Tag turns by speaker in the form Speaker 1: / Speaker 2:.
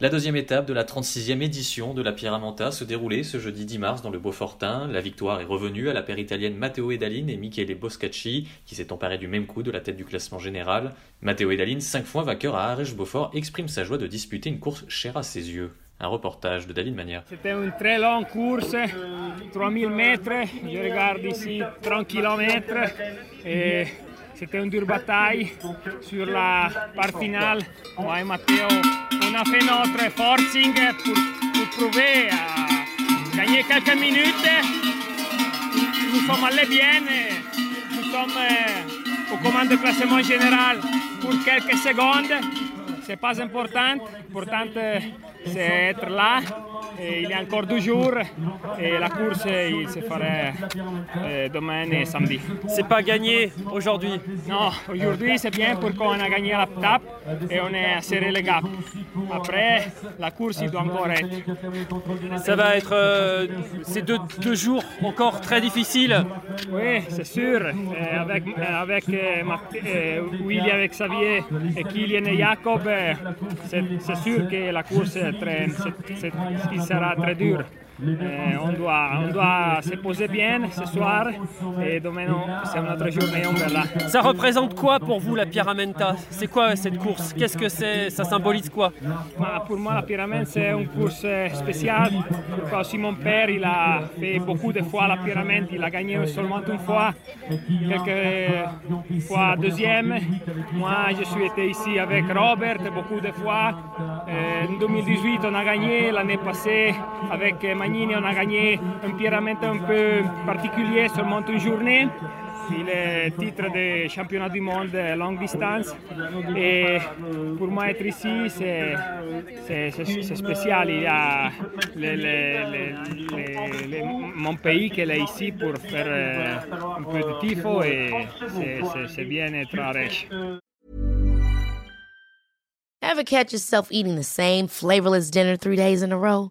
Speaker 1: La deuxième étape de la 36e édition de la Pyramenta se déroulait ce jeudi 10 mars dans le Beaufortin. La victoire est revenue à la paire italienne Matteo Edalin et Michele Boscacci, qui s'est emparé du même coup de la tête du classement général. Matteo Edalin, cinq fois vainqueur à Arèche-Beaufort, exprime sa joie de disputer une course chère à ses yeux. Un reportage de David Manière.
Speaker 2: C'était une très longue course, 3000 mètres. Je regarde ici 30 km. Et c'était une dure bataille sur la part finale. Moi et Matteo, on a fait notre forcing pour, pour prouver à gagner quelques minutes. Nous sommes allés bien. Nous sommes euh, au commande de classement général pour quelques secondes. C'est pas important. Important, c'est être là. Et il y a encore deux jours et la course il se fera euh, demain et samedi.
Speaker 3: C'est pas gagné aujourd'hui
Speaker 2: Non, aujourd'hui c'est bien pour qu'on a gagné la tape et on est serré le gap. Après, la course il doit encore être.
Speaker 3: Ça va être euh, ces deux, deux, jours encore très difficiles.
Speaker 2: Oui, c'est sûr. Et avec avec euh, Willy, avec Xavier et Kylian et Jacob, c'est sûr que la course est très, c'est, il sera très dur. Eh, on, doit, on doit se poser bien ce soir et demain c'est une autre journée, on verra.
Speaker 3: Ça représente quoi pour vous la Pyramenta? C'est quoi cette course? Qu'est-ce que c'est? Ça symbolise quoi?
Speaker 2: Bah, Pour moi la Pyramenta c'est une course spéciale. Pourquoi aussi mon père il a fait beaucoup de fois la Pyramenta, il a gagné seulement une fois, quelques fois deuxième. Moi je suis été ici avec Robert beaucoup de fois. En 2018 on a gagné, l'année passée avec Magnini, on a gagné un pyramide un peu particulier, seulement une journée. le titre de championnat du monde longue distance. Et pour moi, être ici, c'est spécial. Il y a le, le, le, mon pays qui est ici pour faire un peu de tifo et c'est bien être à Reich.
Speaker 4: Ever catch yourself eating the same flavorless dinner three days in a row?